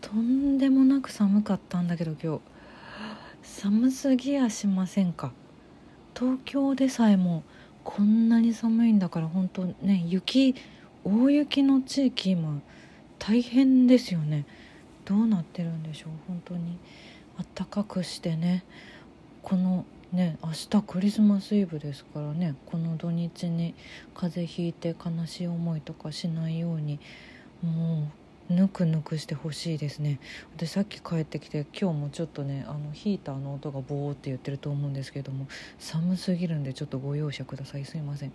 とんでもなく寒かったんだけど今日。寒すぎやしませんか？東京でさえもこんなに寒いんだから本当ね雪大雪の地域今大変ですよね。どうなってるんでしょう？本当に。あったかくしてね。このね明日クリスマスイブですからね。この土日に風邪ひいて悲しい思いとかしないようにもうぬくぬくしてほしいですね。でさっき帰ってきて今日もちょっとねあのヒーターの音がボーって言ってると思うんですけども寒すぎるんでちょっとご容赦ください。すいません。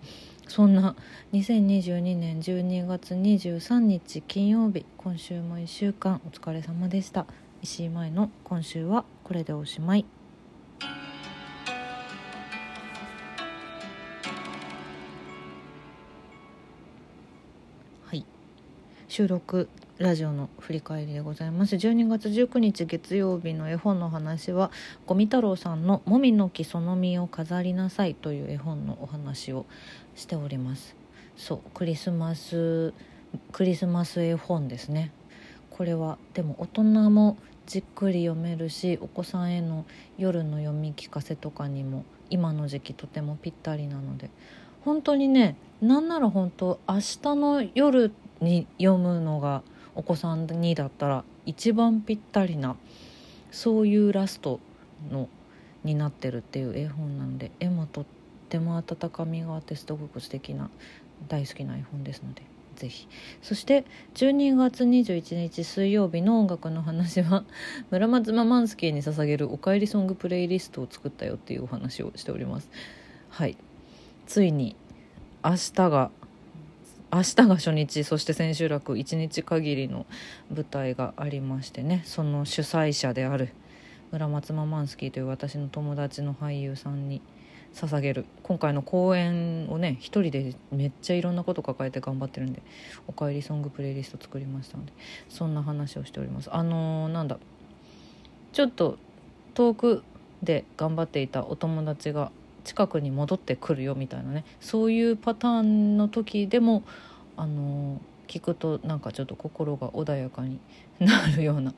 そんな2022年12月23日金曜日今週も1週間お疲れ様でした。石井舞の今週はこれでおしまい。はい。収録ラジオの振り返りでございます。12月19日月曜日の絵本の話は五味太郎さんの「もみの木その実を飾りなさい」という絵本のお話をしております。そうクリスマスクリスマス絵本ですね。これはでも大人もじっくり読めるしお子さんへの夜の読み聞かせとかにも今の時期とてもぴったりなので。本当にねなんなら本当明日の夜に読むのがお子さんにだったら一番ぴったりなそういうラストのになってるっていう絵本なので絵もとっても温かみがあってすごく素敵な大好きな絵本ですのでぜひ。そして12月21日水曜日の音楽の話は 村松ママンスキーに捧げるおかえりソングプレイリストを作ったよっていうお話をしております。はい。ついに明日が明日が初日そして千秋楽1日限りの舞台がありましてね。その主催者である村松ママンスキーという私の友達の俳優さんに捧げる今回の公演をね一人でめっちゃいろんなこと抱えて頑張ってるんで「おかえりソングプレイリスト」作りましたのでそんな話をしております。あのー、なんだちょっと遠くで頑張っていたお友達が近くに戻ってくるよみたいなねそういうパターンの時でもあの聞くとなんかちょっと心が穏やかになるような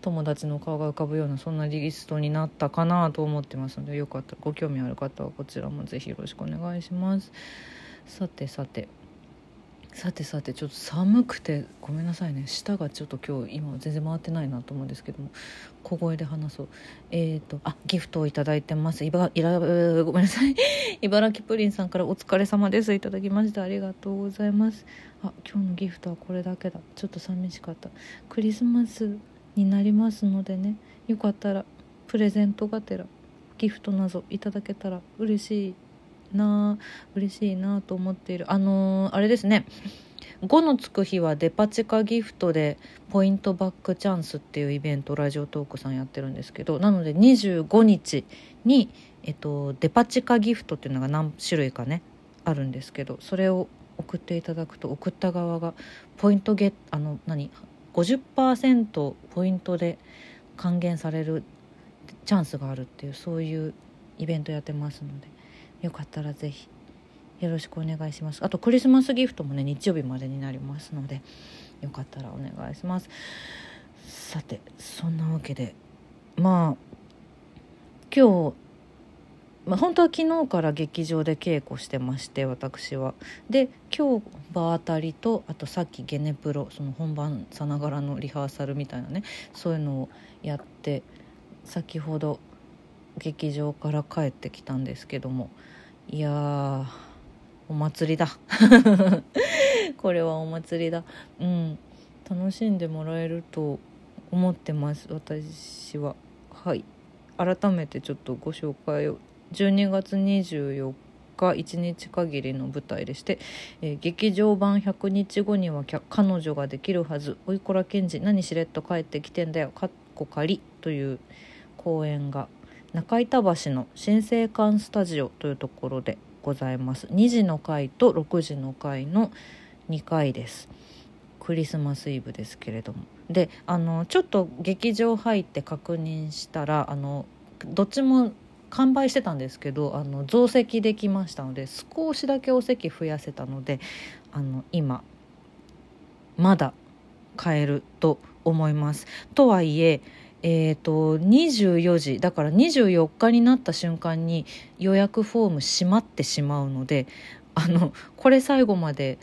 友達の顔が浮かぶようなそんなリストになったかなと思ってますのでよかったらご興味ある方はこちらも是非よろしくお願いします。さてさてさてさてちょっと寒くてごめんなさいね。舌がちょっと今日今全然回ってないなと思うんですけども。小声で話そう。えっ、ー、とあギフトを頂いてます。いばいらごめんなさい。茨城プリンさんからお疲れ様です。いただきました。ありがとうございます。あ今日のギフトはこれだけだ。ちょっと寂しかった。クリスマスになりますのでね。よかったらプレゼントがてらギフトなどいただけたら嬉しい。な嬉しいなと思っている。あのー、あれですね。5のつく日はデパ地下ギフトでポイントバックチャンスっていうイベントラジオトークさんやってるんですけどなので25日に、えっと、デパ地下ギフトっていうのが何種類かねあるんですけどそれを送っていただくと送った側がポイントゲットあの何50%ポイントで還元されるチャンスがあるっていうそういうイベントやってますので。よかったら是非よろしくお願いします。あとクリスマスギフトもね日曜日までになりますのでよかったらお願いします。さてそんなわけでまあ今日まあ、本当は昨日から劇場で稽古してまして私は。で今日場当たりとあとさっきゲネプロその本番さながらのリハーサルみたいなねそういうのをやって先ほど劇場から帰ってきたんですけども。いやお祭りだ。これはお祭りだ。うん。楽しんでもらえると思ってます私は。はい。改めてちょっとご紹介を。12月24日1日限りの舞台でして、えー、劇場版100日後には彼女ができるはず。おいこら賢治何しれっと帰ってきてんだよ。かっこ仮という公演が中板橋の新生館スタジオというところでございます。2時の回と6時の回の2回です。クリスマスイブですけれども。であのちょっと劇場入って確認したらあのどっちも完売してたんですけどあの増席できましたので少しだけお席増やせたのであの今まだ買えると思います。とはいええーと、24時だから24日になった瞬間に予約フォーム閉まってしまうのであのこれ最後まで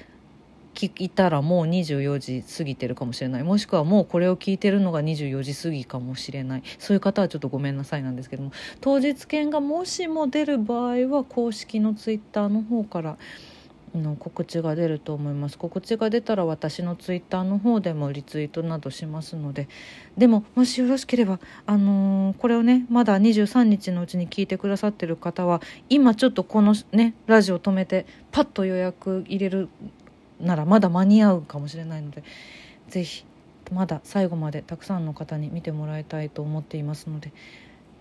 聞いたらもう24時過ぎてるかもしれない。もしくはもうこれを聞いてるのが24時過ぎかもしれない。そういう方はちょっとごめんなさいなんですけども当日券がもしも出る場合は公式のツイッターの方からの告知が出ると思います。告知が出たら私のツイッターの方でもリツイートなどしますので。でももしよろしければ、あのー、これをねまだ23日のうちに聞いてくださってる方は今ちょっとこのねラジオ止めてパッと予約入れるならまだ間に合うかもしれないので是非まだ最後までたくさんの方に見てもらいたいと思っていますので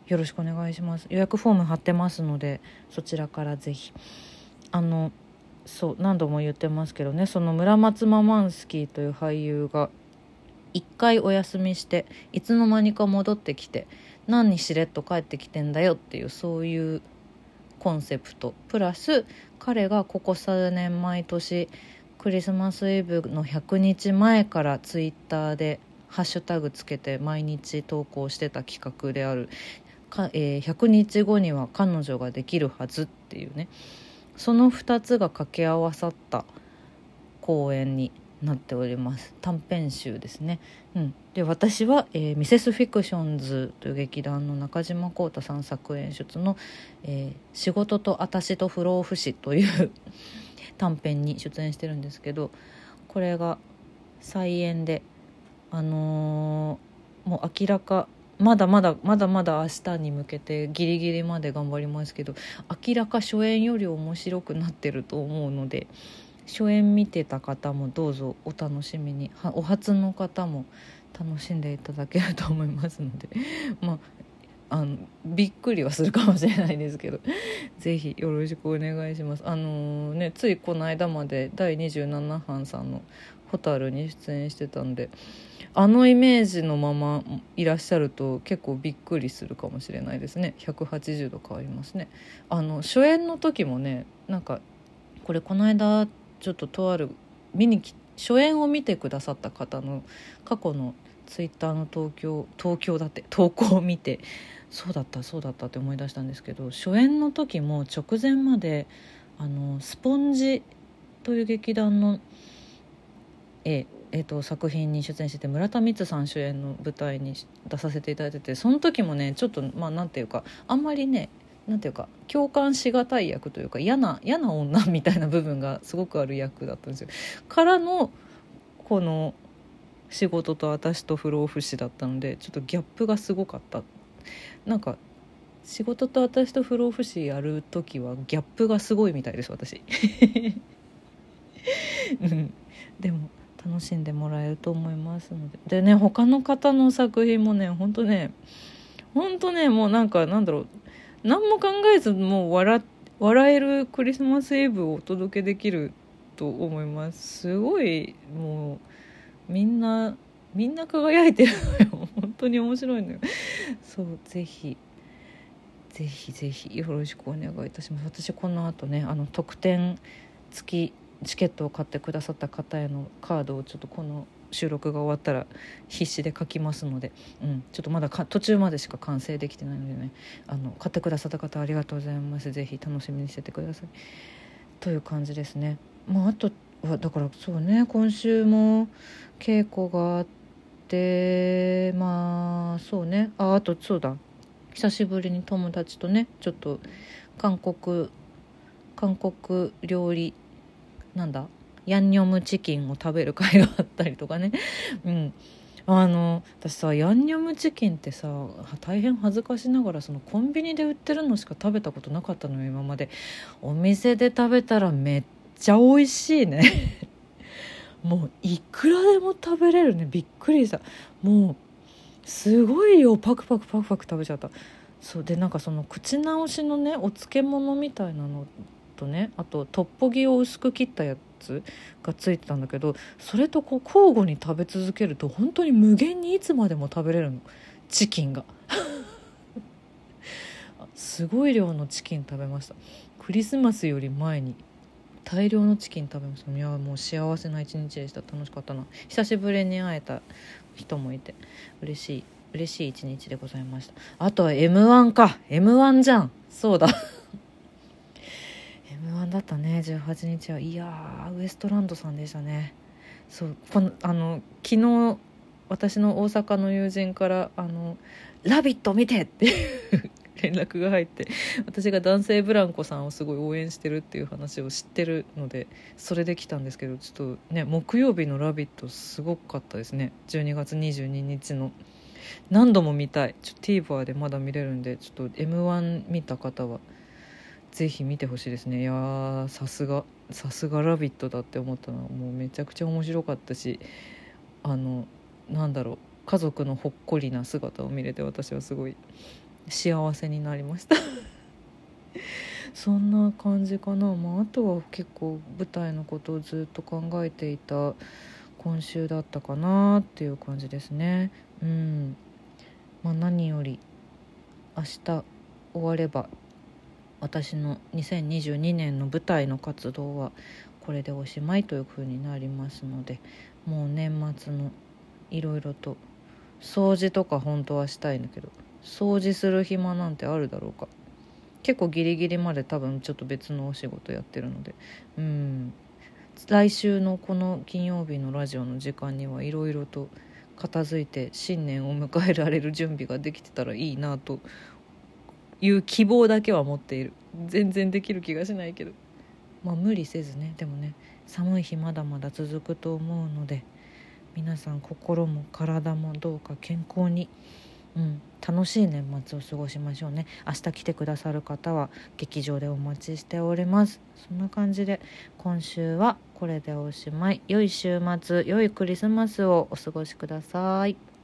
よろしくお願いします。予約フォーム貼ってますのでそちらから是非あのそう何度も言ってますけどね。その村松ママンスキーという俳優が一回お休みしていつの間にか戻ってきて何にしれっと帰ってきてんだよっていうそういうコンセプト。プラス彼がここ数年毎年クリスマスイブの100日前からツイッターでハッシュタグつけて毎日投稿してた企画である。か、えー、100日後には彼女ができるはずっていうね。その2つが掛け合わさった公演になっております。短編集ですね、うん、で私は、えー、ミセスフィクションズという劇団の中島浩太さん作演出の、えー、仕事と私と不老不死という短編に出演してるんですけどこれが再演であのー、もう明らかまだまだまだまだ明日に向けてギリギリまで頑張りますけど明らか初演より面白くなってると思うので初演見てた方もどうぞお楽しみにお初の方も楽しんでいただけると思いますのでまああのびっくりはするかもしれないですけど 是非よろしくお願いします。あのー、ねついこの間まで第27版さんの「蛍」に出演してたんであのイメージのままいらっしゃると結構びっくりするかもしれないですね180度変わりますねあの初演の時もねなんかこれこの間ちょっととある見に初演を見てくださった方の過去のツイッターの東京東京だって投稿を見てそうだったそうだったって思い出したんですけど初演の時も直前まであのスポンジという劇団のええーと、作品に出演してて村田光さん主演の舞台に出させていただいててその時もねちょっとまあなんていうかあんまりねなんていうか共感しがたい役というか嫌な嫌な女みたいな部分がすごくある役だったんですよ。からのこの仕事と私と不老不死だったのでちょっとギャップがすごかった。なんか仕事と私と不老不死やる時はギャップがすごいみたいです私、うん、でも楽しんでもらえると思いますので。でね他の方の作品もねほんとねほんとねもうなんかなんだろう。何も考えずもう笑笑えるクリスマスイブをお届けできると思います。すごいもうみんなみんな輝いてるのよ。本当に面白いのよ。そうぜひぜひぜひよろしくお願いいたします。私この後ねあの特典付きチケットを買ってくださった方へのカードをちょっとこの収録が終わったら必死で書きますので、うん、ちょっとまだ途中までしか完成できてないのでねあの買ってくださった方ありがとうございます。是非楽しみにしててください。という感じですね。まああとだからそうね今週も稽古があってまあそうね。ああとそうだ。久しぶりに友達とねちょっと韓国韓国料理なんだ？ヤンニョムチキンを食べる会があったりとかね。うん。あの私さヤンニョムチキンってさ大変恥ずかしながらそのコンビニで売ってるのしか食べたことなかったのよ今まで。お店で食べたらめっちゃ美味しいね。もういくらでも食べれるね。びっくりした。もうすごい量パクパクパクパク食べちゃった。そう。でなんかその口直しのねお漬物みたいなのとねあとトッポギを薄く切ったやつがついてたんだけどそれとこう交互に食べ続けると本当に無限にいつまでも食べれるの。チキンが。すごい量のチキン食べました。クリスマスより前に。大量のチキン食べましたいやもう幸せな一日でした。楽しかったな。久しぶりに会えた人もいて嬉しい嬉しい一日でございました。あとは m 1か。m 1じゃん。そうだ。m 1だったね。18日は。いやウエストランドさんでしたね。そうこのあの昨日私の大阪の友人から「あのラビット！見て!」っていう連絡が入って私が男性ブランコさんをすごい応援してるっていう話を知ってるのでそれで来たんですけどちょっとね木曜日の「ラビット!」すごかったですね12月22日の何度も見たいちょ TVer でまだ見れるんでちょっと m 1見た方はぜひ見てほしいですねいやさすがさすが「ラビット!」だって思ったのはもうめちゃくちゃ面白かったしあのなんだろう家族のほっこりな姿を見れて私はすごい幸せになりました。そんな感じかな、まあ、あとは結構舞台のことをずっと考えていた今週だったかなっていう感じですね。うん。まあ何より明日終われば私の2022年の舞台の活動はこれでおしまいという風になりますのでもう年末のいろいろと掃除とか本当はしたいんだけど掃除する暇なんてあるだろうか。結構ギリギリまで多分ちょっと別のお仕事やってるので。うん。来週のこの金曜日のラジオの時間にはいろいろと片付いて新年を迎えられる準備ができてたらいいなという希望だけは持っている。全然できる気がしないけど。まあ無理せずね。でもね寒い日まだまだ続くと思うので皆さん心も体もどうか健康に、うん、楽しい年末を過ごしましょうね。明日来てくださる方は劇場でお待ちしております。そんな感じで今週はこれでおしまい。良い週末良いクリスマスをお過ごしください。